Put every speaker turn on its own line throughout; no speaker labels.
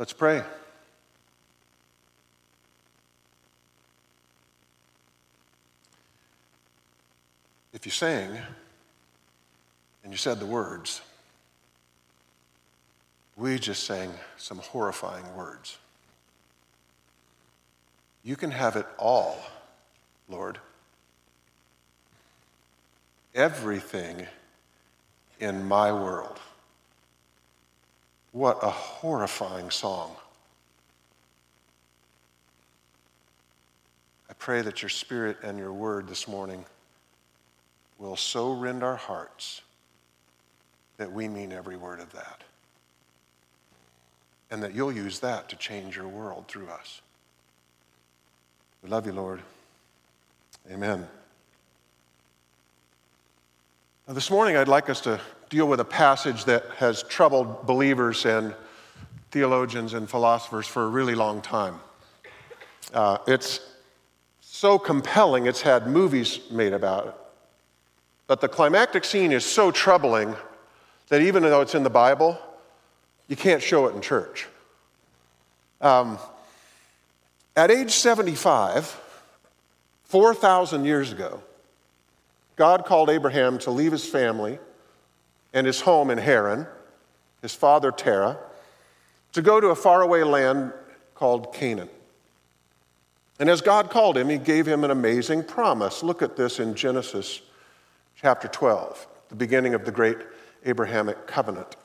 Let's pray. If you sang and you said the words, we just sang some horrifying words. You can have it all, Lord. Everything in my world. What a horrifying song. I pray that your spirit and your word this morning will so rend our hearts that we mean every word of that. And that you'll use that to change your world through us. We love you, Lord. Amen. This morning, I'd like us to deal with a passage that has troubled believers and theologians and philosophers for a really long time. Uh, it's so compelling, it's had movies made about it. But the climactic scene is so troubling that even though it's in the Bible, you can't show it in church. Um, at age 75, 4,000 years ago, God called Abraham to leave his family and his home in Haran, his father Terah, to go to a faraway land called Canaan. And as God called him, he gave him an amazing promise. Look at this in Genesis chapter 12, the beginning of the great Abrahamic covenant.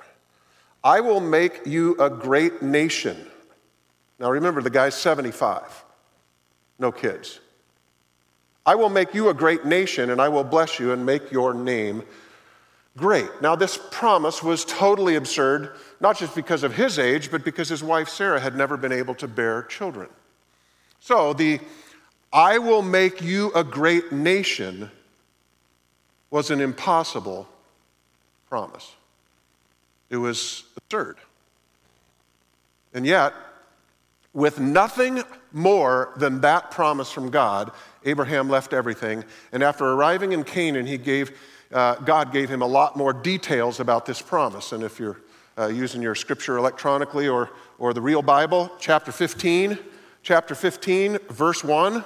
I will make you a great nation. Now remember, the guy's 75, no kids. I will make you a great nation, and I will bless you and make your name great. Now, this promise was totally absurd, not just because of his age, but because his wife Sarah had never been able to bear children. So, the I will make you a great nation was an impossible promise. It was absurd. And yet, with nothing more than that promise from God, Abraham left everything. And after arriving in Canaan, he gave, uh, God gave him a lot more details about this promise. And if you're uh, using your scripture electronically or, or the real Bible, chapter 15, chapter 15, verse 1.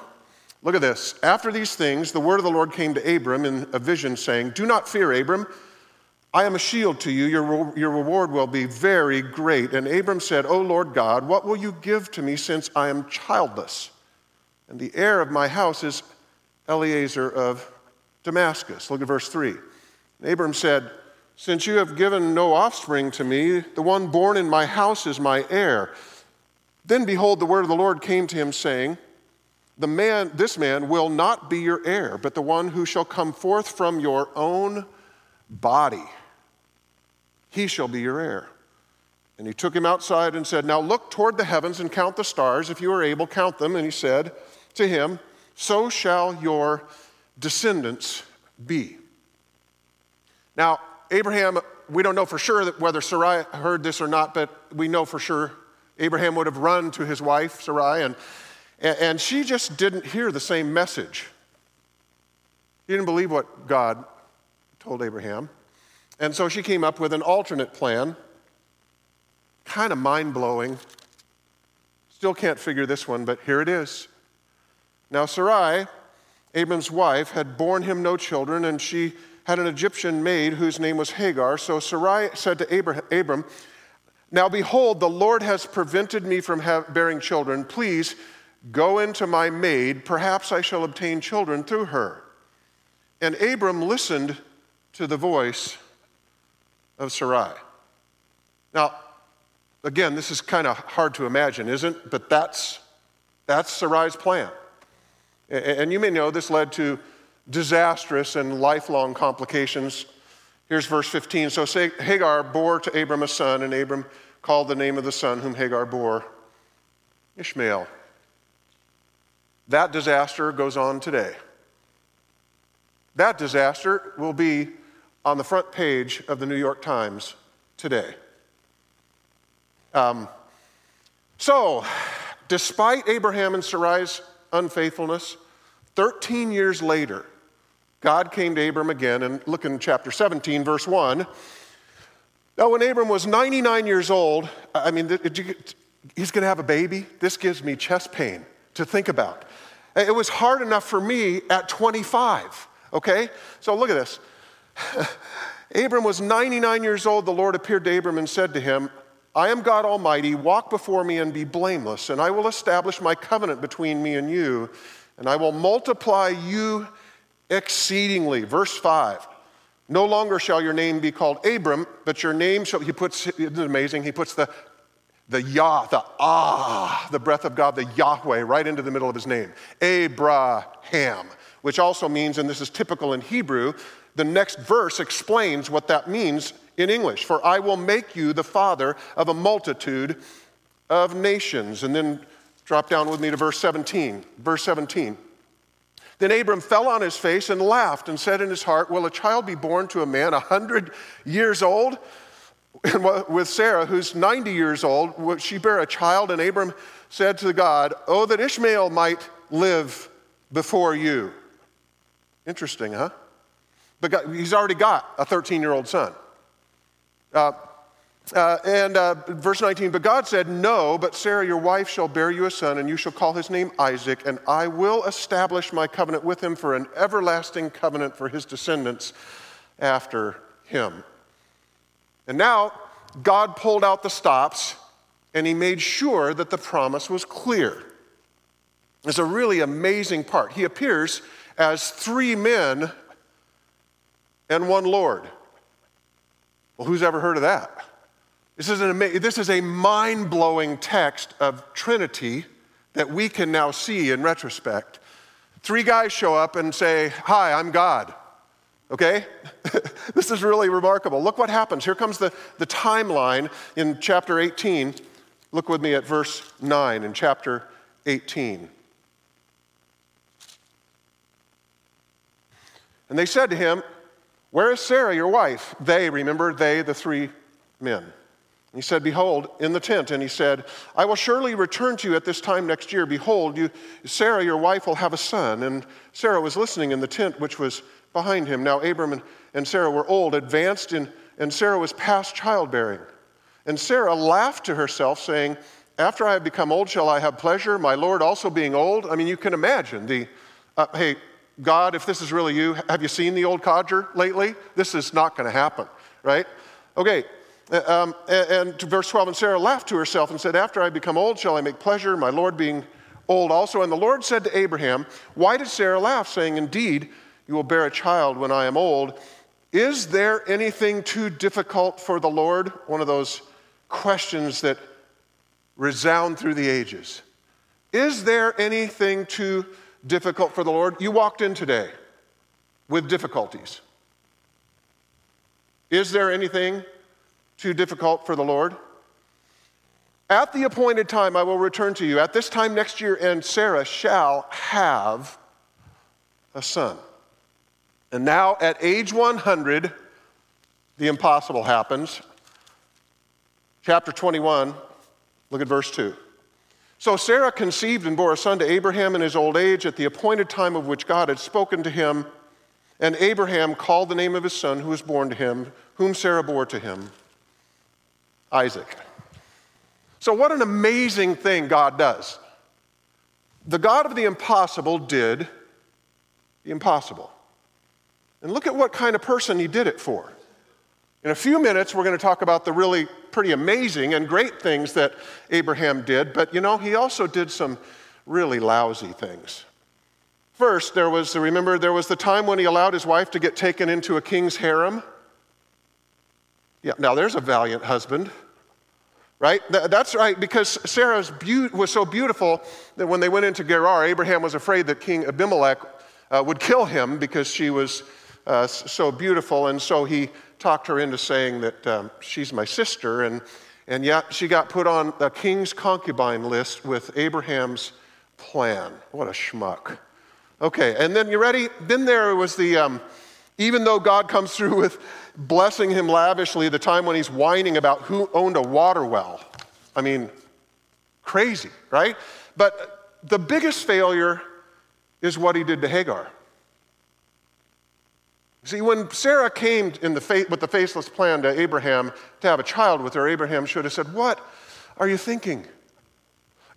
Look at this. After these things, the word of the Lord came to Abram in a vision, saying, Do not fear, Abram. I am a shield to you. Your, your reward will be very great. And Abram said, O Lord God, what will you give to me since I am childless? And the heir of my house is Eliezer of Damascus. Look at verse 3. And Abram said, Since you have given no offspring to me, the one born in my house is my heir. Then behold, the word of the Lord came to him, saying, the man, this man will not be your heir, but the one who shall come forth from your own body. He shall be your heir. And he took him outside and said, Now look toward the heavens and count the stars. If you are able, count them. And he said to him, So shall your descendants be. Now, Abraham, we don't know for sure that whether Sarai heard this or not, but we know for sure Abraham would have run to his wife, Sarai, and and she just didn't hear the same message. She didn't believe what God told Abraham. And so she came up with an alternate plan, kind of mind blowing. Still can't figure this one, but here it is. Now, Sarai, Abram's wife, had borne him no children, and she had an Egyptian maid whose name was Hagar. So Sarai said to Abram, Now behold, the Lord has prevented me from bearing children. Please Go into my maid, perhaps I shall obtain children through her. And Abram listened to the voice of Sarai. Now, again, this is kind of hard to imagine, isn't it? But that's, that's Sarai's plan. And you may know this led to disastrous and lifelong complications. Here's verse 15. So Hagar bore to Abram a son, and Abram called the name of the son whom Hagar bore Ishmael. That disaster goes on today. That disaster will be on the front page of the New York Times today. Um, so, despite Abraham and Sarai's unfaithfulness, 13 years later, God came to Abram again, and look in chapter 17, verse 1. Now, when Abram was 99 years old, I mean, he's going to have a baby? This gives me chest pain to think about. It was hard enough for me at 25, okay? So look at this. Abram was 99 years old. The Lord appeared to Abram and said to him, I am God Almighty. Walk before me and be blameless, and I will establish my covenant between me and you, and I will multiply you exceedingly. Verse 5. No longer shall your name be called Abram, but your name shall, he puts, isn't amazing? He puts the, the Yah, the Ah, the breath of God, the Yahweh, right into the middle of his name. Abraham, which also means, and this is typical in Hebrew, the next verse explains what that means in English. For I will make you the father of a multitude of nations. And then drop down with me to verse 17. Verse 17. Then Abram fell on his face and laughed and said in his heart, Will a child be born to a man a hundred years old? And with Sarah, who's 90 years old, she bear a child? And Abram said to God, Oh, that Ishmael might live before you. Interesting, huh? But he's already got a 13 year old son. Uh, uh, and uh, verse 19, but God said, No, but Sarah, your wife, shall bear you a son, and you shall call his name Isaac, and I will establish my covenant with him for an everlasting covenant for his descendants after him. And now, God pulled out the stops, and he made sure that the promise was clear. It's a really amazing part. He appears as three men and one Lord. Well, who's ever heard of that? This is, an ama- this is a mind blowing text of Trinity that we can now see in retrospect. Three guys show up and say, Hi, I'm God. Okay? this is really remarkable. Look what happens. Here comes the, the timeline in chapter 18. Look with me at verse 9 in chapter 18. And they said to him, Where is Sarah, your wife? They, remember, they, the three men. He said, Behold, in the tent. And he said, I will surely return to you at this time next year. Behold, you, Sarah, your wife, will have a son. And Sarah was listening in the tent which was behind him. Now, Abram and, and Sarah were old, advanced, in, and Sarah was past childbearing. And Sarah laughed to herself, saying, After I have become old, shall I have pleasure, my Lord also being old? I mean, you can imagine the, uh, hey, God, if this is really you, have you seen the old codger lately? This is not going to happen, right? Okay, uh, um, and, verse 12, and Sarah laughed to herself and said, After I become old, shall I make pleasure, my Lord being old also? And the Lord said to Abraham, Why did Sarah laugh, saying, Indeed, you will bear a child when I am old? Is there anything too difficult for the Lord? One of those questions that resound through the ages. Is there anything too difficult for the Lord? You walked in today with difficulties. Is there anything too difficult for the Lord? At the appointed time, I will return to you. At this time next year, and Sarah shall have a son. And now, at age 100, the impossible happens. Chapter 21, look at verse 2. So Sarah conceived and bore a son to Abraham in his old age at the appointed time of which God had spoken to him. And Abraham called the name of his son who was born to him, whom Sarah bore to him, Isaac. So, what an amazing thing God does. The God of the impossible did the impossible. And look at what kind of person he did it for. In a few minutes, we're going to talk about the really pretty amazing and great things that Abraham did, but you know, he also did some really lousy things. First, there was, remember, there was the time when he allowed his wife to get taken into a king's harem. Yeah, now there's a valiant husband, right? That's right, because Sarah was so beautiful that when they went into Gerar, Abraham was afraid that King Abimelech uh, would kill him because she was uh, so beautiful, and so he talked her into saying that um, she's my sister, and, and yet she got put on the king's concubine list with Abraham's plan. What a schmuck. Okay, and then you ready? Then there was the, um, even though God comes through with blessing him lavishly, the time when he's whining about who owned a water well. I mean, crazy, right? But the biggest failure is what he did to Hagar. See, when Sarah came in the fa- with the faceless plan to Abraham to have a child with her, Abraham should have said, What are you thinking?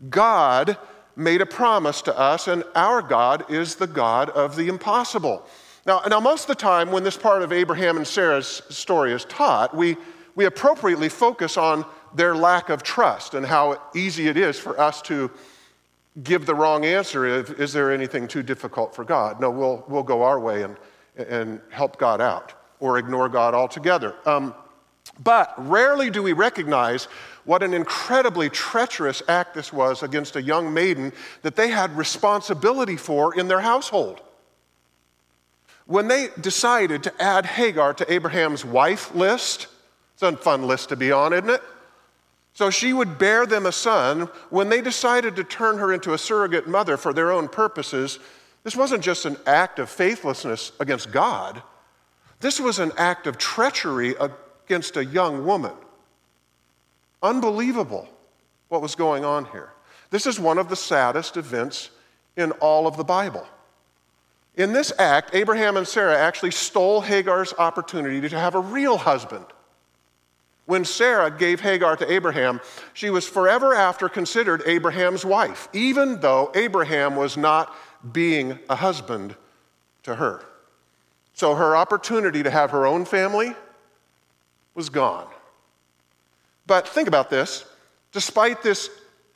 God made a promise to us, and our God is the God of the impossible. Now, now, most of the time when this part of Abraham and Sarah's story is taught, we, we appropriately focus on their lack of trust and how easy it is for us to give the wrong answer if, is there anything too difficult for God? No, we'll, we'll go our way and, and help God out or ignore God altogether. Um, but rarely do we recognize what an incredibly treacherous act this was against a young maiden that they had responsibility for in their household. When they decided to add Hagar to Abraham's wife list, it's a fun list to be on, isn't it? So she would bear them a son. When they decided to turn her into a surrogate mother for their own purposes, this wasn't just an act of faithlessness against God, this was an act of treachery against a young woman. Unbelievable what was going on here. This is one of the saddest events in all of the Bible. In this act, Abraham and Sarah actually stole Hagar's opportunity to have a real husband. When Sarah gave Hagar to Abraham, she was forever after considered Abraham's wife, even though Abraham was not being a husband to her. So her opportunity to have her own family was gone. But think about this despite this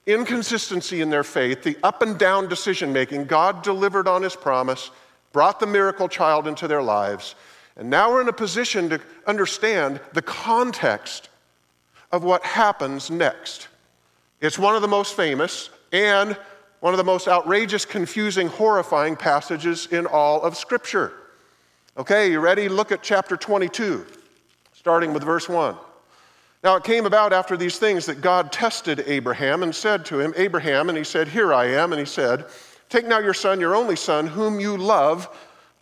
inconsistency in their faith, the up and down decision making, God delivered on his promise, brought the miracle child into their lives, and now we're in a position to understand the context of what happens next. It's one of the most famous and one of the most outrageous, confusing, horrifying passages in all of Scripture. Okay, you ready? Look at chapter 22, starting with verse 1. Now it came about after these things that God tested Abraham and said to him, Abraham, and he said, Here I am. And he said, Take now your son, your only son, whom you love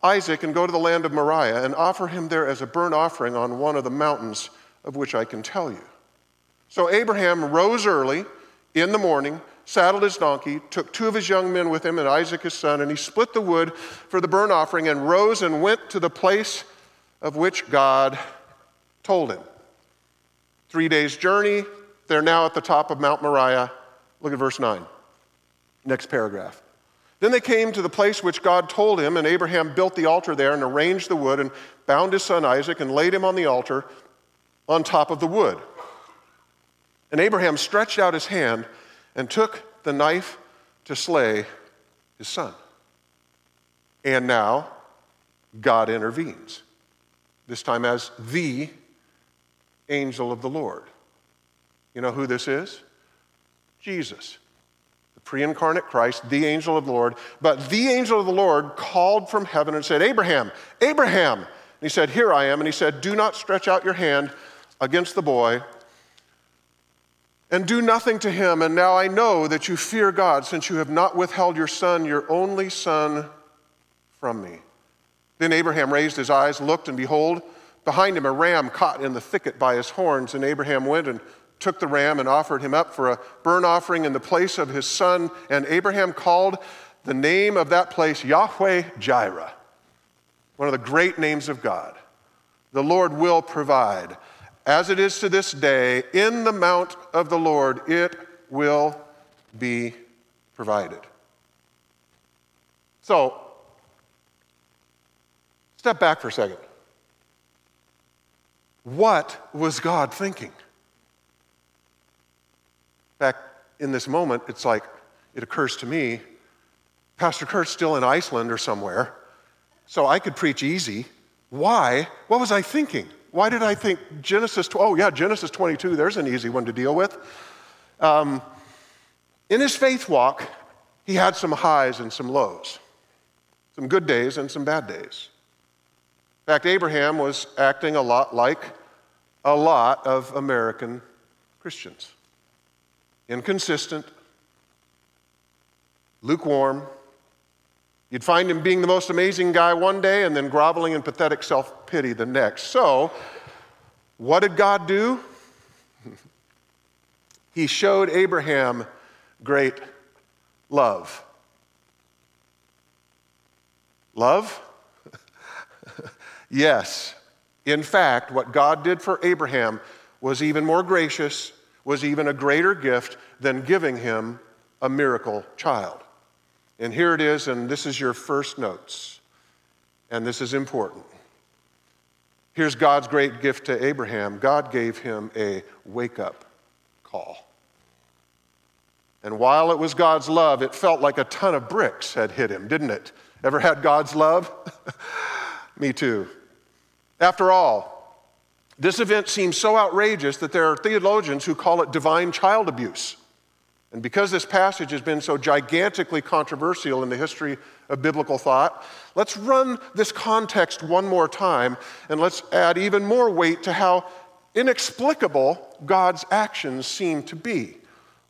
Isaac and go to the land of Moriah and offer him there as a burnt offering on one of the mountains of which I can tell you. So Abraham rose early in the morning, saddled his donkey, took two of his young men with him and Isaac his son, and he split the wood for the burnt offering and rose and went to the place of which God told him. Three days' journey, they're now at the top of Mount Moriah. Look at verse 9. Next paragraph. Then they came to the place which God told him, and Abraham built the altar there and arranged the wood and bound his son Isaac and laid him on the altar on top of the wood. And Abraham stretched out his hand and took the knife to slay his son. And now God intervenes, this time as the angel of the Lord. You know who this is? Jesus the pre incarnate Christ, the angel of the Lord. But the angel of the Lord called from heaven and said, Abraham, Abraham. And he said, Here I am. And he said, Do not stretch out your hand against the boy and do nothing to him. And now I know that you fear God, since you have not withheld your son, your only son, from me. Then Abraham raised his eyes, looked, and behold, behind him a ram caught in the thicket by his horns. And Abraham went and took the ram and offered him up for a burnt offering in the place of his son. And Abraham called the name of that place Yahweh Jireh, one of the great names of God. The Lord will provide. As it is to this day, in the mount of the Lord, it will be provided. So, step back for a second. What was God thinking? fact, in this moment, it's like it occurs to me Pastor Kurt's still in Iceland or somewhere, so I could preach easy. Why? What was I thinking? Why did I think Genesis? Oh, yeah, Genesis 22, there's an easy one to deal with. Um, in his faith walk, he had some highs and some lows, some good days and some bad days. In fact, Abraham was acting a lot like a lot of American Christians inconsistent, lukewarm. You'd find him being the most amazing guy one day and then groveling in pathetic self pity the next. So, what did God do? he showed Abraham great love. Love? yes. In fact, what God did for Abraham was even more gracious was even a greater gift than giving him a miracle child. And here it is, and this is your first notes. And this is important. Here's God's great gift to Abraham God gave him a wake up call. And while it was God's love, it felt like a ton of bricks had hit him, didn't it? Ever had God's love? Me too. After all, this event seems so outrageous that there are theologians who call it divine child abuse. And because this passage has been so gigantically controversial in the history of biblical thought, let's run this context one more time and let's add even more weight to how inexplicable God's actions seem to be.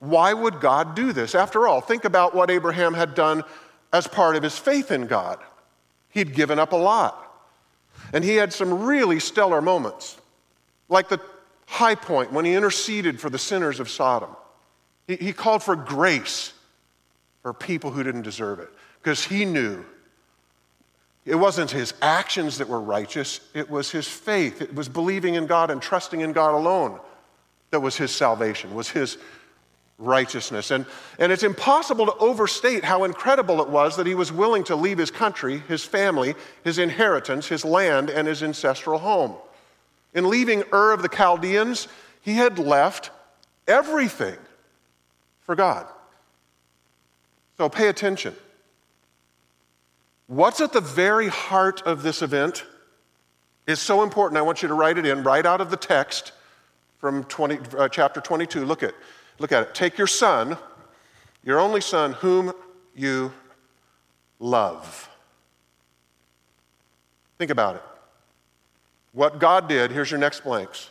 Why would God do this? After all, think about what Abraham had done as part of his faith in God. He'd given up a lot. And he had some really stellar moments, like the high point when he interceded for the sinners of Sodom. He, called for grace for people who didn't deserve it because he knew it wasn't his actions that were righteous, it was his faith. It was believing in God and trusting in God alone that was his salvation, was his righteousness. And, and it's impossible to overstate how incredible it was that he was willing to leave his country, his family, his inheritance, his land, and his ancestral home. In leaving Ur of the Chaldeans, he had left everything for God. So pay attention. What's at the very heart of this event is so important. I want you to write it in right out of the text from 20, uh, chapter 22. Look at, look at it. Take your son, your only son, whom you love. Think about it. What God did, here's your next blanks.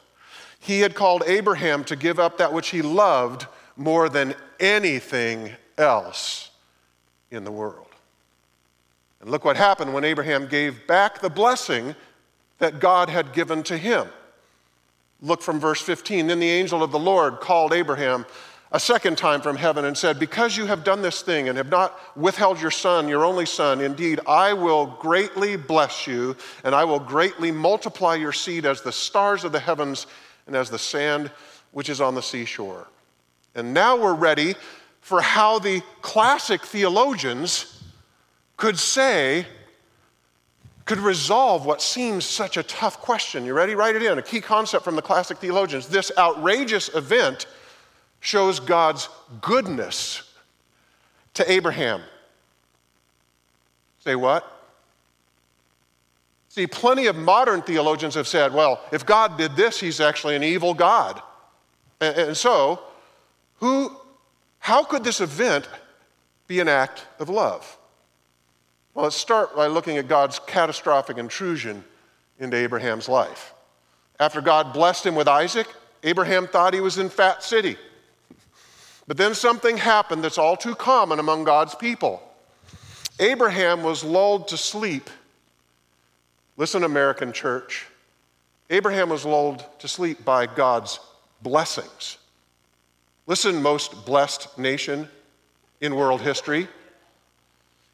He had called Abraham to give up that which he loved more than anything else in the world. And look what happened when Abraham gave back the blessing that God had given to him. Look from verse 15. Then the angel of the Lord called Abraham a second time from heaven and said, Because you have done this thing and have not withheld your son, your only son, indeed, I will greatly bless you, and I will greatly multiply your seed as the stars of the heavens and as the sand which is on the seashore. And now we're ready for how the classic theologians could say, could resolve what seems such a tough question. You ready? Write it in. A key concept from the classic theologians. This outrageous event shows God's goodness to Abraham. Say what? See, plenty of modern theologians have said, well, if God did this, he's actually an evil God. And, so, who, how could this event be an act of love? Well, let's start by looking at God's catastrophic intrusion into Abraham's life. After God blessed him with Isaac, Abraham thought he was in Fat City. But then something happened that's all too common among God's people. Abraham was lulled to sleep. Listen, American church. Abraham was lulled to sleep by God's blessings. Listen, most blessed nation in world history.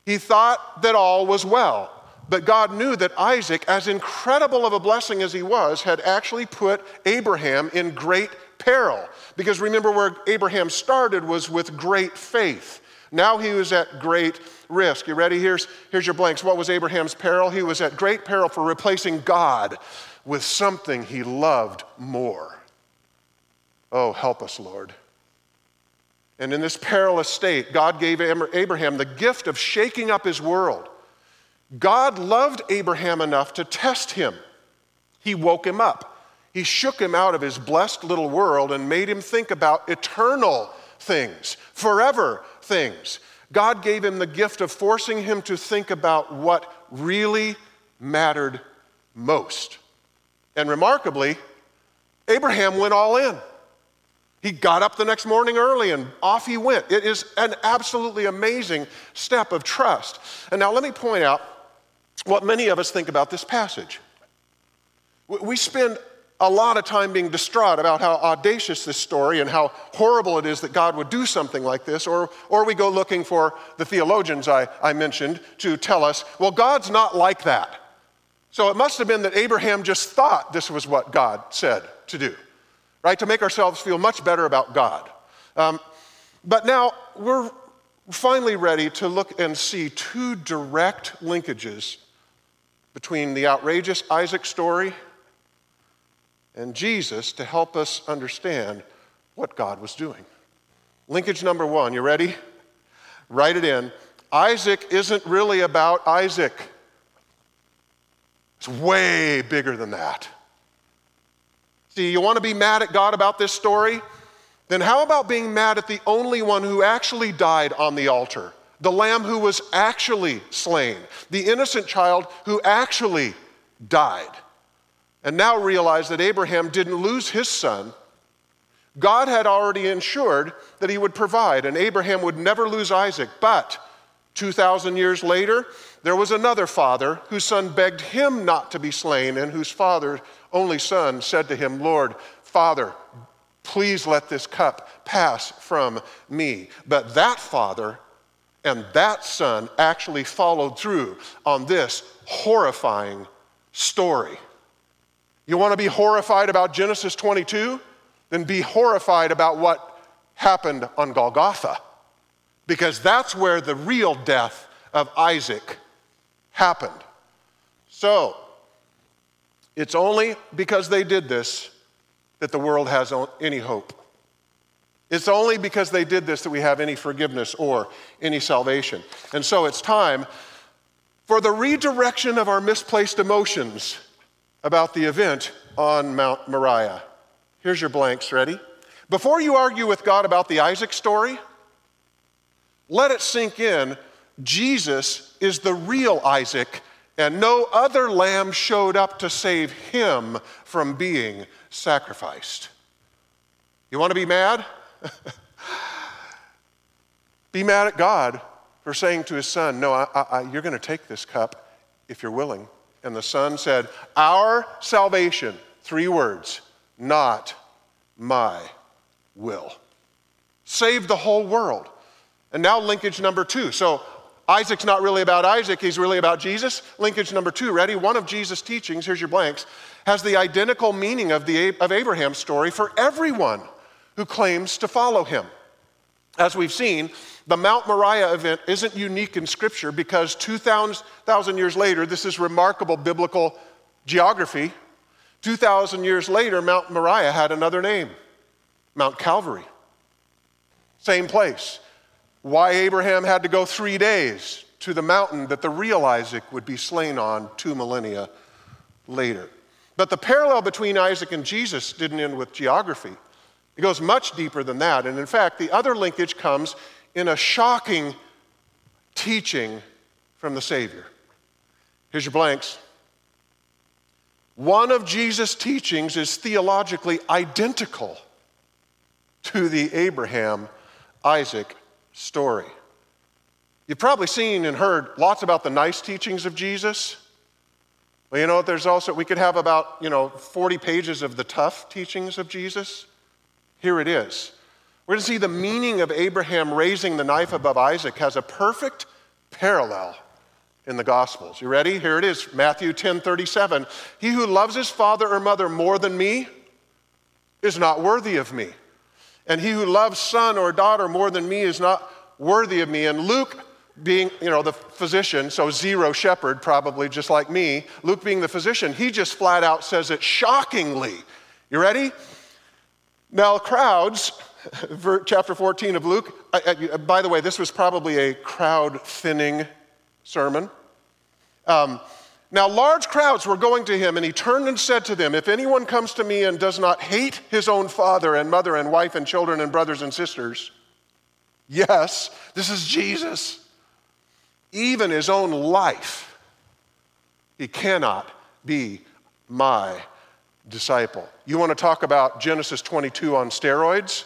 He thought that all was well, but God knew that Isaac, as incredible of a blessing as he was, had actually put Abraham in great peril. Because remember, where Abraham started was with great faith. Now he was at great risk. You ready? Here's, here's your blanks. What was Abraham's peril? He was at great peril for replacing God with something he loved more. Oh, help us, Lord. And in this perilous state, God gave Abraham the gift of shaking up his world. God loved Abraham enough to test him. He woke him up. He shook him out of his blessed little world and made him think about eternal things, forever things. God gave him the gift of forcing him to think about what really mattered most. And remarkably, Abraham went all in. He got up the next morning early and off he went. It is an absolutely amazing step of trust. And now let me point out what many of us think about this passage. We spend a lot of time being distraught about how audacious this story and how horrible it is that God would do something like this, or, or we go looking for the theologians I, I mentioned to tell us, well, God's not like that. So it must have been that Abraham just thought this was what God said to do right? To make ourselves feel much better about God. Um, But now we're finally ready to look and see two direct linkages between the outrageous Isaac story and Jesus to help us understand what God was doing. Linkage number one, you ready? Write it in. Isaac isn't really about Isaac. It's way bigger than that. See, you want to be mad at God about this story? Then how about being mad at the only one who actually died on the altar? The lamb who was actually slain, the innocent child who actually died. And now realize that Abraham didn't lose his son. God had already ensured that he would provide, and Abraham would never lose Isaac. But 2,000 years later, there was another father whose son begged him not to be slain, and whose father, only son, said to him, Lord, Father, please let this cup pass from me. But that father and that son actually followed through on this horrifying story. You want to be horrified about Genesis 22? Then be horrified about what happened on Golgotha, because that's where the real death of Isaac happened. So, it's only because they did this that the world has any hope. It's only because they did this that we have any forgiveness or any salvation. And so it's time for the redirection of our misplaced emotions about the event on Mount Moriah. Here's your blanks, ready? Before you argue with God about the Isaac story, let it sink in Jesus is the real Isaac and no other lamb showed up to save him from being sacrificed. You want to be mad? be mad at God for saying to his son, No, I, I, you're going to take this cup if you're willing. And the son said, Our salvation, three words, not my will. Save the whole world. And now, linkage number two. So, Isaac's not really about Isaac, he's really about Jesus. Linkage number two, ready? One of Jesus' teachings, here's your blanks, has the identical meaning of, the, of Abraham's story for everyone who claims to follow him. As we've seen, the Mount Moriah event isn't unique in Scripture because 2,000 years later, this is remarkable biblical geography. 2,000 years later, Mount Moriah had another name Mount Calvary. Same place why Abraham had to go three days to the mountain that the real Isaac would be slain on two millennia later. But the parallel between Isaac and Jesus didn't end with geography. It goes much deeper than that. And in fact, the other linkage comes in a shocking teaching from the Savior. Here's your blanks. One of Jesus' teachings is theologically identical to the Abraham, Isaac, story. You've probably seen and heard lots about the nice teachings of Jesus. Well, you know, what? there's also, we could have about, you know, 40 pages of the tough teachings of Jesus. Here it is. We're going to see the meaning of Abraham raising the knife above Isaac has a perfect parallel in the Gospels. You ready? Here it is Matthew 10 37. He who loves his father or mother more than me is not worthy of me. And he who loves son or daughter more than me is not worthy of me. And Luke, being, you know, the physician, so zero shepherd, probably just like me, Luke being the physician, he just flat out says it shockingly. You ready? Now, crowds, chapter 14 of Luke, by the way, this was probably a crowd thinning sermon. Um, now, large crowds were going to him, and he turned and said to them, If anyone comes to me and does not hate his own father and mother and wife and children and brothers and sisters, yes, this is Jesus, even his own life, he cannot be my disciple. You want to talk about Genesis 22 on steroids?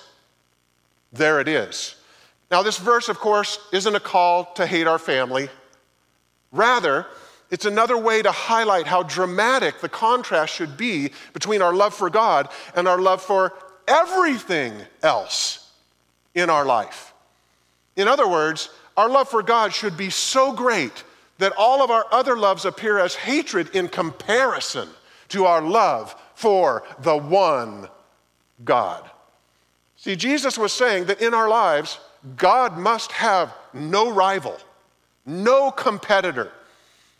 There it is. Now, this verse, of course, isn't a call to hate our family. Rather, it's another way to highlight how dramatic the contrast should be between our love for God and our love for everything else in our life. In other words, our love for God should be so great that all of our other loves appear as hatred in comparison to our love for the one God. See, Jesus was saying that in our lives, God must have no rival, no competitor.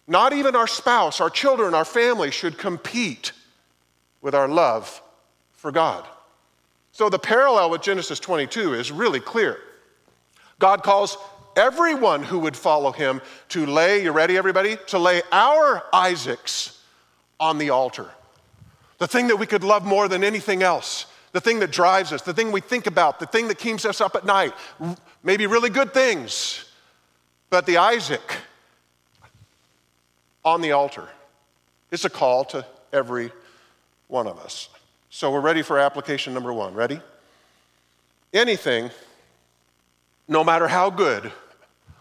Not even our spouse, our children, our family should compete with our love for God. So the parallel with Genesis 22 is really clear. God calls everyone who would follow him to lay, you ready, everybody? To lay our Isaacs on the altar. The thing that we could love more than anything else, the thing that drives us, the thing we think about, the thing that keeps us up at night, maybe really good things. But the Isaac on the altar It's a call to every one of us. So we're ready for application number one. Ready? Anything, no matter how good,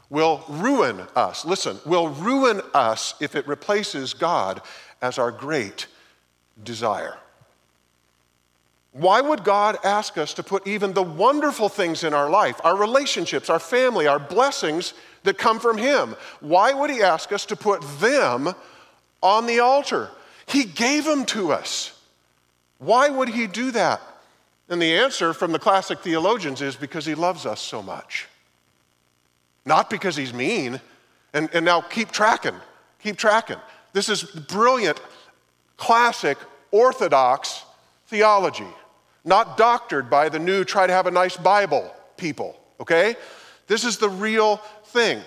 will ruin us. Listen, will ruin us if it replaces God as our great desire. Why would God ask us to put even the wonderful things in our life, our relationships, our family, our blessings that come from Him? Why would He ask us to put them on the altar? He gave them to us. Why would He do that? And the answer from the classic theologians is because He loves us so much. Not because He's mean. And, and now keep tracking, keep tracking. This is brilliant, classic, orthodox theology not doctored by the new try to have a nice Bible people, okay? This is the real thing.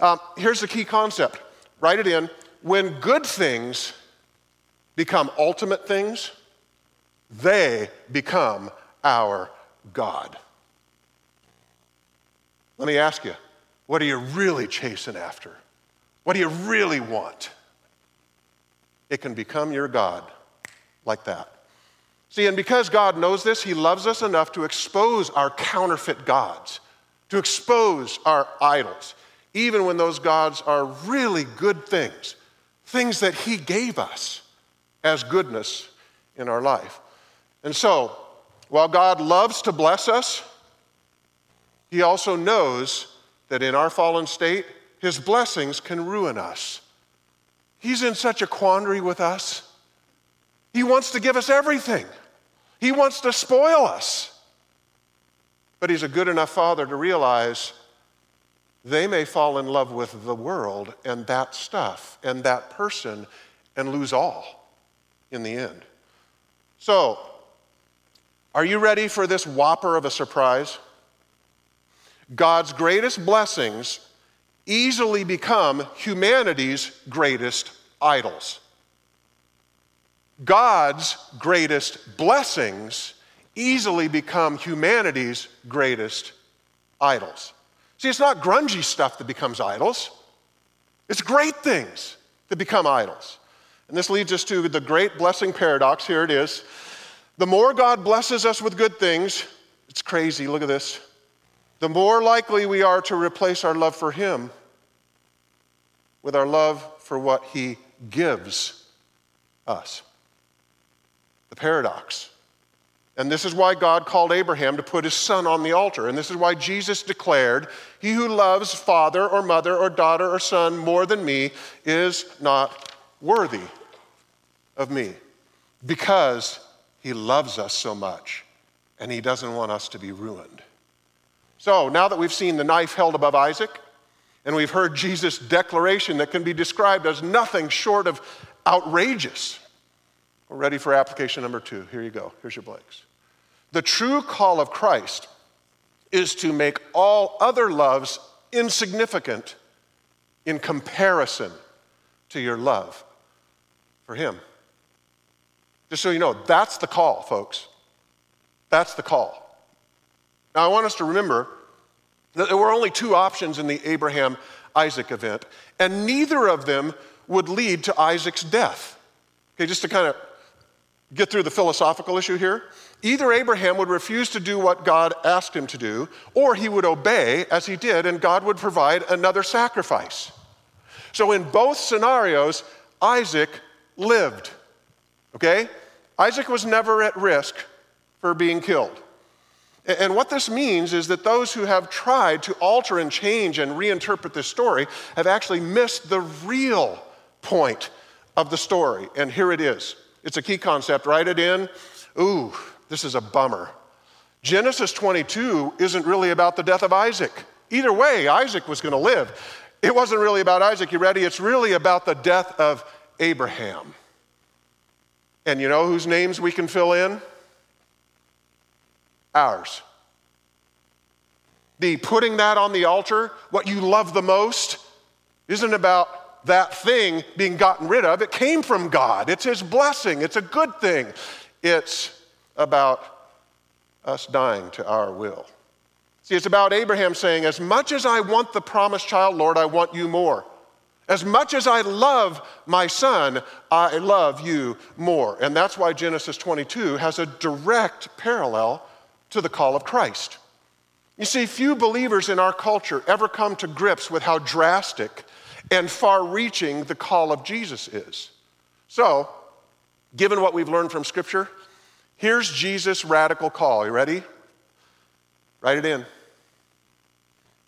Um, here's the key concept write it in. When good things become ultimate things, they become our God. Let me ask you, what are you really chasing after? What do you really want? It can become your God like that. See, and because God knows this, He loves us enough to expose our counterfeit gods, to expose our idols, even when those gods are really good things, things that He gave us as goodness in our life. And so, while God loves to bless us, He also knows that in our fallen state, His blessings can ruin us. He's in such a quandary with us. He wants to give us everything. He wants to spoil us. But He's a good enough Father to realize they may fall in love with the world and that stuff and that person and lose all in the end. So, are you ready for this whopper of a surprise? God's greatest blessings easily become humanity's greatest idols. God's greatest blessings easily become humanity's greatest idols. See, it's not grungy stuff that becomes idols, it's great things that become idols. And this leads us to the great blessing paradox. Here it is. The more God blesses us with good things, it's crazy, look at this. The more likely we are to replace our love for Him with our love for what He gives us the paradox. And this is why God called Abraham to put his son on the altar. And this is why Jesus declared, He who loves father or mother or daughter or son more than me is not worthy of me. Because he loves us so much and he doesn't want us to be ruined. So now that we've seen the knife held above Isaac, and we've heard Jesus' declaration that can be described as nothing short of outrageous. We're ready for application number two. Here you go. Here's your blanks. The true call of Christ is to make all other loves insignificant in comparison to your love for Him. Just so you know, that's the call, folks. That's the call. Now, I want us to remember that there were only two options in the Abraham Isaac event, and neither of them would lead to Isaac's death. Okay, just to kind of get through the philosophical issue here. Either Abraham would refuse to do what God asked him to do, or he would obey as he did, and God would provide another sacrifice. So, in both scenarios, Isaac lived. Okay? Isaac was never at risk for being killed. And what this means is that those who have tried to alter and change and reinterpret this story have actually missed the real point of the story. And here it is it's a key concept. Write it in. Ooh, this is a bummer. Genesis 22 isn't really about the death of Isaac. Either way, Isaac was going to live. It wasn't really about Isaac, you ready? It's really about the death of Abraham. And you know whose names we can fill in? Ours. The putting that on the altar, what you love the most, isn't about that thing being gotten rid of. It came from God. It's His blessing. It's a good thing. It's about us dying to our will. See, it's about Abraham saying, As much as I want the promised child, Lord, I want you more. As much as I love my son, I love you more. And that's why Genesis 22 has a direct parallel to the call of Christ. You see, few believers in our culture ever come to grips with how drastic and far reaching the call of Jesus is. So, given what we've learned from Scripture, here's Jesus' radical call. You ready? Write it in.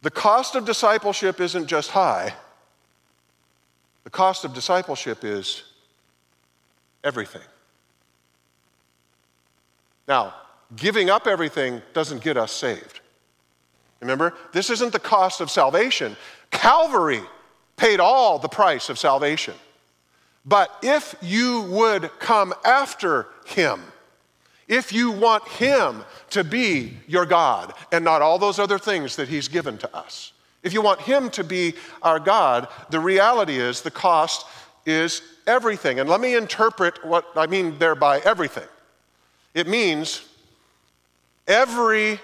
The cost of discipleship isn't just high, the cost of discipleship is everything. Now, giving up everything doesn't get us saved. Remember, this isn't the cost of salvation. Calvary paid all the price of salvation. But if you would come after him, if you want him to be your God and not all those other things that he's given to us, if you want him to be our God, the reality is the cost is everything. And let me interpret what I mean there by everything. It means everything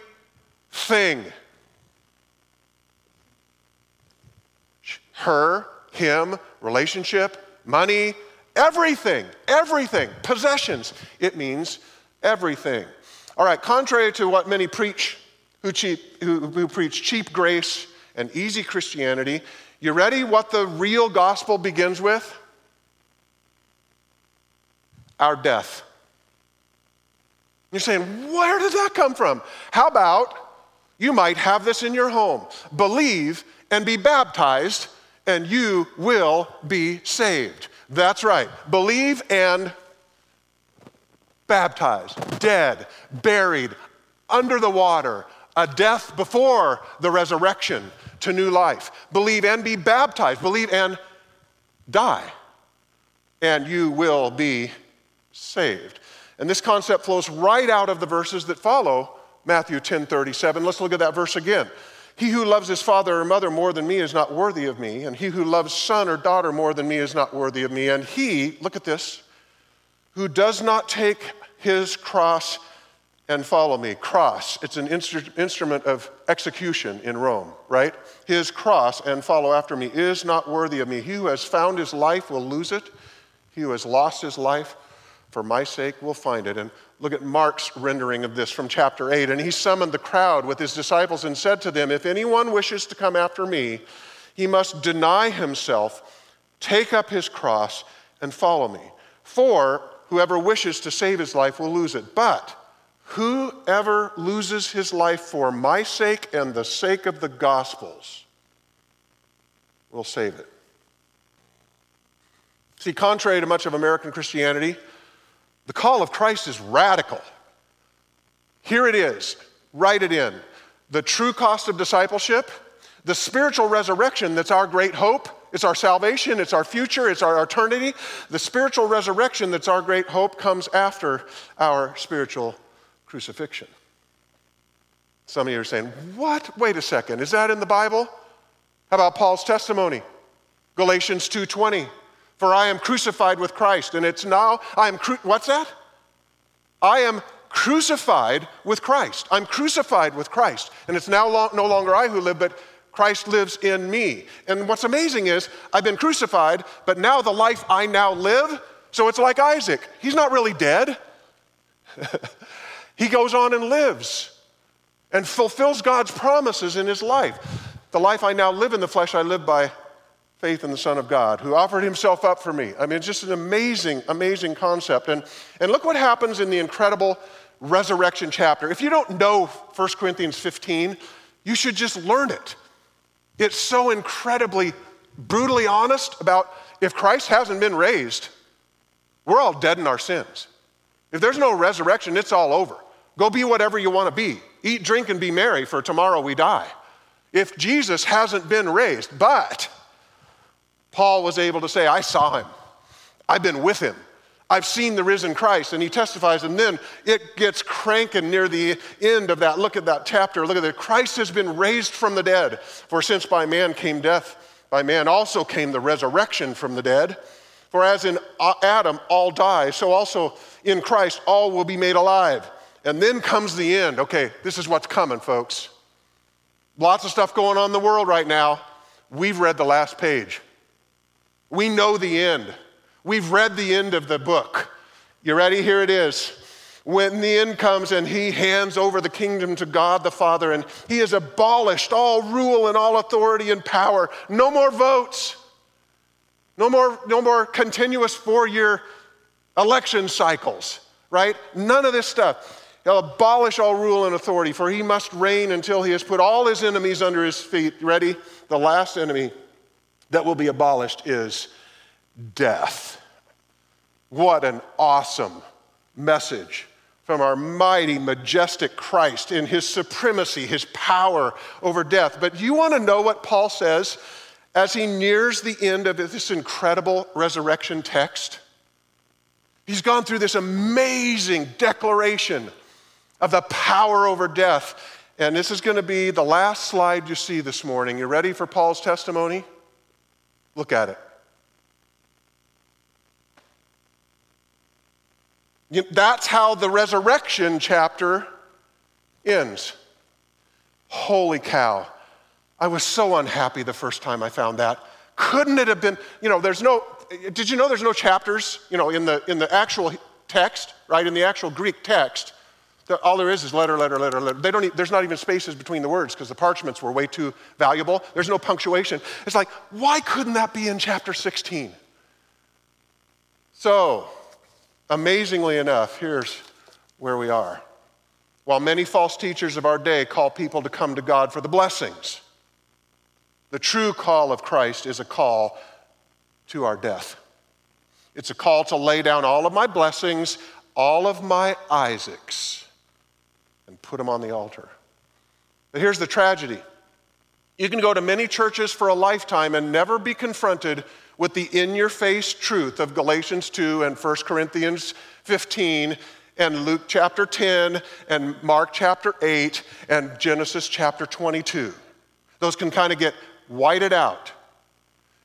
her, him, relationship, money, everything, everything, possessions. It means everything. All right, contrary to what many preach who, cheap, who, who preach cheap grace and easy Christianity, you ready what the real gospel begins with? Our death. You're saying, where did that come from? How about you might have this in your home? Believe and be baptized and you will be saved. That's right. Believe and baptized, dead, buried, under the water, a death before the resurrection to new life. Believe and be baptized. Believe and die, and you will be saved. And this concept flows right out of the verses that follow Matthew 10 37. Let's look at that verse again. He who loves his father or mother more than me is not worthy of me, and he who loves son or daughter more than me is not worthy of me. And he, look at this, who does not take his cross and follow me. Cross, it's an instru- instrument of execution in Rome, right? His cross and follow after me is not worthy of me. He who has found his life will lose it. He who has lost his life for my sake will find it. And Look at Mark's rendering of this from chapter 8. And he summoned the crowd with his disciples and said to them, If anyone wishes to come after me, he must deny himself, take up his cross, and follow me. For whoever wishes to save his life will lose it. But whoever loses his life for my sake and the sake of the Gospels will save it. See, contrary to much of American Christianity, the call of Christ is radical. Here it is, write it in. The true cost of discipleship, the spiritual resurrection that's our great hope, it's our salvation, it's our future, it's our eternity. The spiritual resurrection that's our great hope comes after our spiritual crucifixion. Some of you are saying, What? Wait a second, is that in the Bible? How about Paul's testimony? Galatians 2:20. For I am crucified with Christ. And it's now, I am, cru- what's that? I am crucified with Christ. I'm crucified with Christ. And it's now no longer I who live, but Christ lives in me. And what's amazing is I've been crucified, but now the life I now live, so it's like Isaac. He's not really dead. he goes on and lives and fulfills God's promises in his life. The life I now live in the flesh, I live by faith in the Son of God who offered himself up for me. I mean, it's just an amazing, amazing concept. And, and look what happens in the incredible resurrection chapter. If you don't know 1 Corinthians 15, you should just learn it. It's so incredibly, brutally honest about if Christ hasn't been raised, we're all dead in our sins. If there's no resurrection, it's all over. Go be whatever you want to be. Eat, drink, and be merry, for tomorrow we die. If Jesus hasn't been raised, but Paul was able to say, I saw him, I've been with him. I've seen the risen Christ, and he testifies, and then it gets cranking near the end of that. Look at that chapter. Look at that. Christ has been raised from the dead. For since by man came death, by man also came the resurrection from the dead. For as in Adam all die, so also in Christ all will be made alive. And then comes the end. Okay, this is what's coming, folks. Lots of stuff going on in the world right now. We've read the last page. We know the end. We've read the end of the book. You ready? Here it is. When the end comes and he hands over the kingdom to God the Father and he has abolished all rule and all authority and power. No more votes. No more, no more continuous four year election cycles, right? None of this stuff. He'll abolish all rule and authority, for he must reign until he has put all his enemies under his feet. Ready? The last enemy that will be abolished is death. What an awesome message from our mighty, majestic Christ in his supremacy, his power over death. But you want to know what Paul says as he nears the end of this incredible resurrection text? He's gone through this amazing declaration of the power over death. And this is going to be the last slide you see this morning. You ready for Paul's testimony? Look at it. That's how the resurrection chapter ends. Holy cow. I was so unhappy the first time I found that. Couldn't it have been, you know, there's no, did you know there's no chapters, you know, in the, in the actual text, right? In the actual Greek text. All there is is letter, letter, letter, letter. They don't, there's not even spaces between the words because the parchments were way too valuable. There's no punctuation. It's like, why couldn't that be in chapter 16? So, amazingly enough, here's where we are. While many false teachers of our day call people to come to God for the blessings, the true call of Christ is a call to our death. It's a call to lay down all of my blessings, all of my Isaacs and put them on the altar. But here's the tragedy you can go to many churches for a lifetime and never be confronted with the in your face truth of Galatians 2 and 1 Corinthians 15 and Luke chapter 10 and Mark chapter 8 and Genesis chapter 22. Those can kind of get whited out.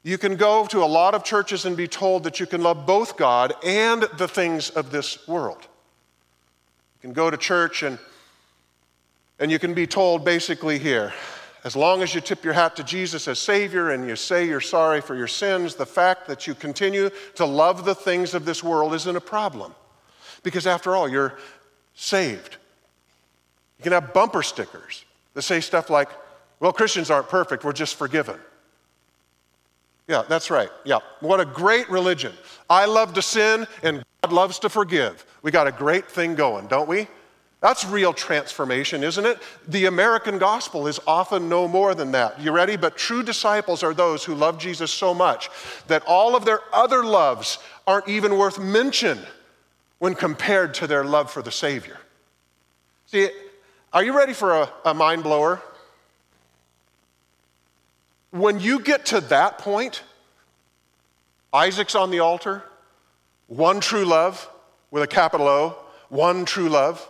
You can go to a lot of churches and be told that you can love both God and the things of this world. You can go to church and and you can be told basically here as long as you tip your hat to Jesus as Savior and you say you're sorry for your sins, the fact that you continue to love the things of this world isn't a problem. Because after all, you're saved. You can have bumper stickers that say stuff like, well, Christians aren't perfect, we're just forgiven. Yeah, that's right. Yeah. What a great religion. I love to sin and God loves to forgive. We got a great thing going, don't we? That's real transformation, isn't it? The American gospel is often no more than that. You ready? But true disciples are those who love Jesus so much that all of their other loves aren't even worth mention when compared to their love for the Savior. See, are you ready for a, a mind blower? When you get to that point, Isaac's on the altar, one true love with a capital O, one true love.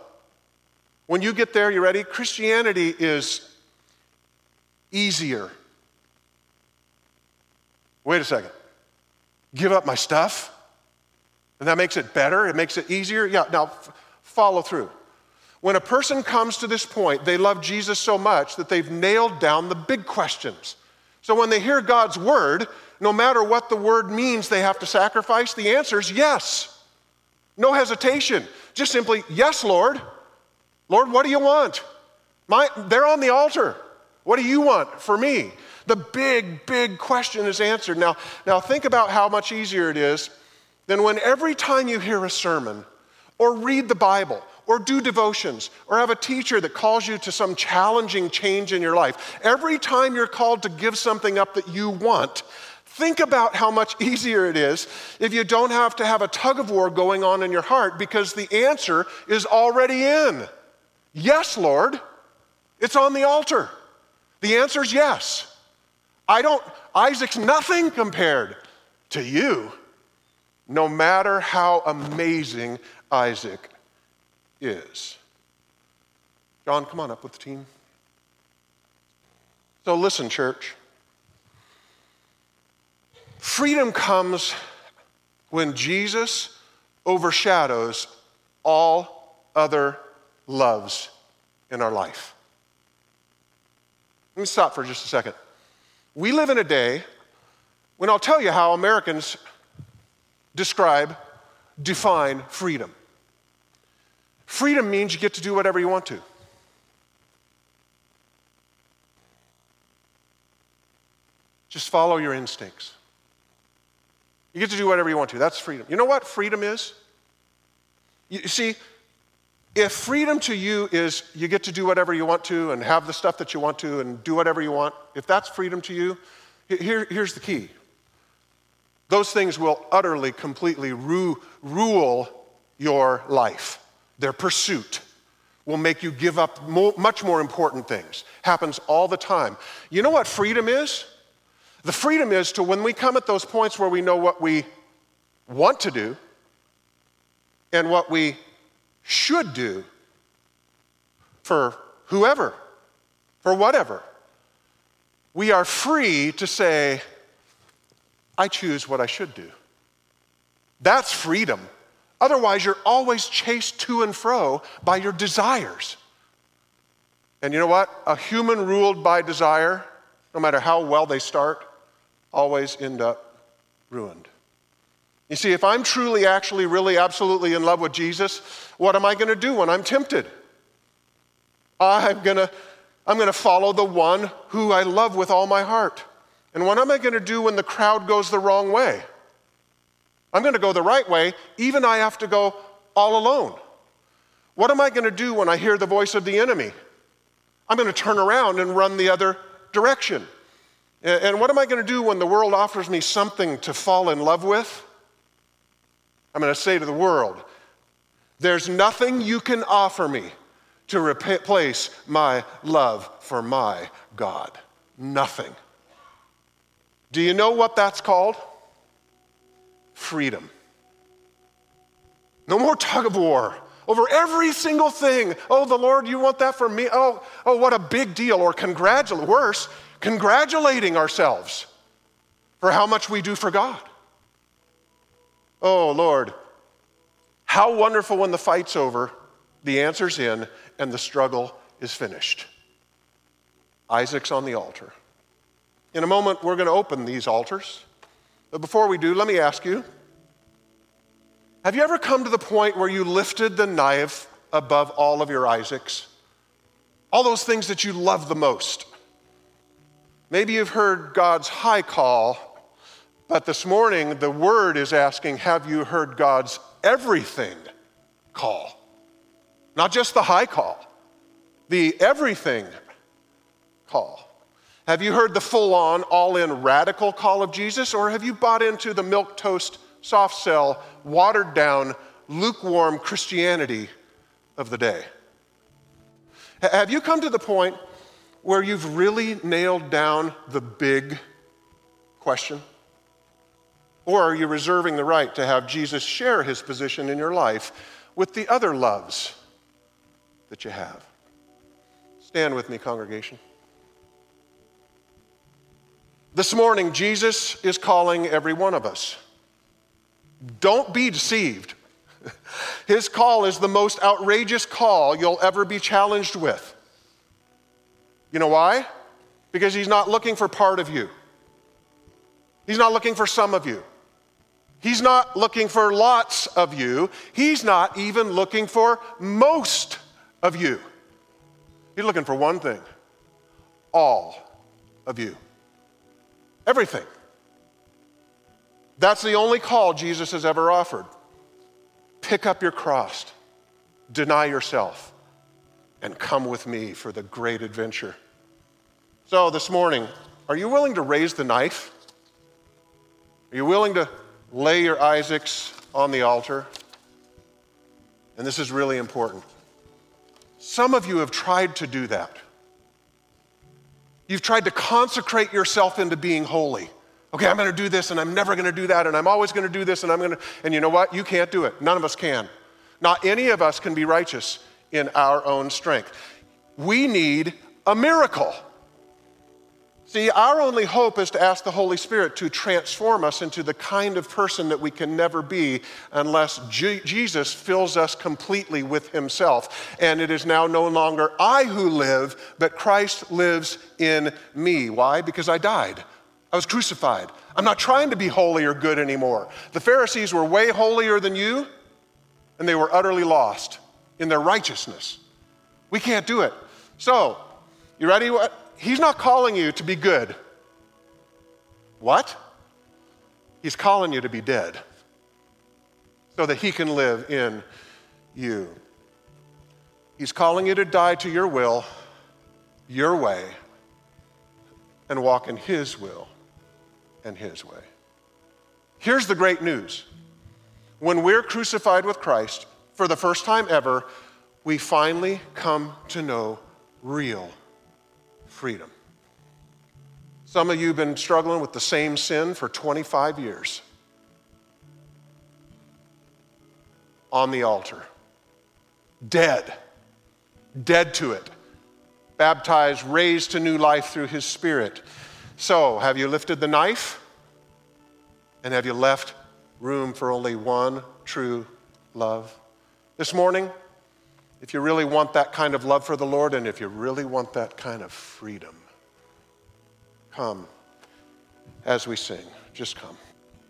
When you get there, you ready? Christianity is easier. Wait a second. Give up my stuff? And that makes it better? It makes it easier? Yeah, now f- follow through. When a person comes to this point, they love Jesus so much that they've nailed down the big questions. So when they hear God's word, no matter what the word means they have to sacrifice, the answer is yes. No hesitation. Just simply, yes, Lord. Lord, what do you want? My, they're on the altar. What do you want for me? The big, big question is answered. Now, now think about how much easier it is than when every time you hear a sermon or read the Bible or do devotions or have a teacher that calls you to some challenging change in your life, every time you're called to give something up that you want, think about how much easier it is if you don't have to have a tug of war going on in your heart because the answer is already in. Yes, Lord. It's on the altar. The answer is yes. I don't, Isaac's nothing compared to you, no matter how amazing Isaac is. John, come on up with the team. So, listen, church. Freedom comes when Jesus overshadows all other loves in our life. Let me stop for just a second. We live in a day when I'll tell you how Americans describe, define freedom. Freedom means you get to do whatever you want to. Just follow your instincts. You get to do whatever you want to. That's freedom. You know what freedom is? You see, if freedom to you is you get to do whatever you want to and have the stuff that you want to and do whatever you want, if that's freedom to you, here, here's the key. Those things will utterly, completely ru- rule your life. Their pursuit will make you give up mo- much more important things. Happens all the time. You know what freedom is? The freedom is to when we come at those points where we know what we want to do and what we should do for whoever, for whatever, we are free to say, I choose what I should do. That's freedom. Otherwise, you're always chased to and fro by your desires. And you know what? A human ruled by desire, no matter how well they start, always end up ruined. You see, if I'm truly, actually, really, absolutely in love with Jesus, what am I going to do when I'm tempted? I'm going to I'm going to follow the one who I love with all my heart. And what am I going to do when the crowd goes the wrong way? I'm going to go the right way, even I have to go all alone. What am I going to do when I hear the voice of the enemy? I'm going to turn around and run the other direction. And what am I going to do when the world offers me something to fall in love with? I'm going to say to the world, there's nothing you can offer me to replace my love for my God. Nothing. Do you know what that's called? Freedom. No more tug of war over every single thing. Oh, the Lord, you want that for me? Oh, oh, what a big deal. Or congratulate, worse, congratulating ourselves for how much we do for God. Oh, Lord, how wonderful when the fight's over, the answer's in, and the struggle is finished. Isaac's on the altar. In a moment, we're going to open these altars. But before we do, let me ask you have you ever come to the point where you lifted the knife above all of your Isaacs? All those things that you love the most. Maybe you've heard God's high call, but this morning the word is asking Have you heard God's everything call? Not just the high call, the everything call. Have you heard the full on, all in radical call of Jesus, or have you bought into the milk toast, soft sell, watered down, lukewarm Christianity of the day? Have you come to the point where you've really nailed down the big question? Or are you reserving the right to have Jesus share his position in your life with the other loves that you have? Stand with me, congregation. This morning, Jesus is calling every one of us. Don't be deceived. His call is the most outrageous call you'll ever be challenged with. You know why? Because he's not looking for part of you. He's not looking for some of you. He's not looking for lots of you. He's not even looking for most of you. He's looking for one thing all of you. Everything. That's the only call Jesus has ever offered. Pick up your cross, deny yourself, and come with me for the great adventure. So, this morning, are you willing to raise the knife? Are you willing to lay your Isaacs on the altar? And this is really important. Some of you have tried to do that. You've tried to consecrate yourself into being holy. Okay, I'm going to do this and I'm never going to do that and I'm always going to do this and I'm going to, and you know what? You can't do it. None of us can. Not any of us can be righteous in our own strength. We need a miracle. See, our only hope is to ask the Holy Spirit to transform us into the kind of person that we can never be unless G- Jesus fills us completely with Himself. And it is now no longer I who live, but Christ lives in me. Why? Because I died. I was crucified. I'm not trying to be holy or good anymore. The Pharisees were way holier than you, and they were utterly lost in their righteousness. We can't do it. So, you ready? He's not calling you to be good. What? He's calling you to be dead so that He can live in you. He's calling you to die to your will, your way, and walk in His will and His way. Here's the great news when we're crucified with Christ, for the first time ever, we finally come to know real freedom. Some of you have been struggling with the same sin for 25 years. On the altar. Dead. Dead to it. Baptized, raised to new life through his spirit. So, have you lifted the knife? And have you left room for only one true love? This morning, if you really want that kind of love for the Lord and if you really want that kind of freedom, come as we sing. Just come.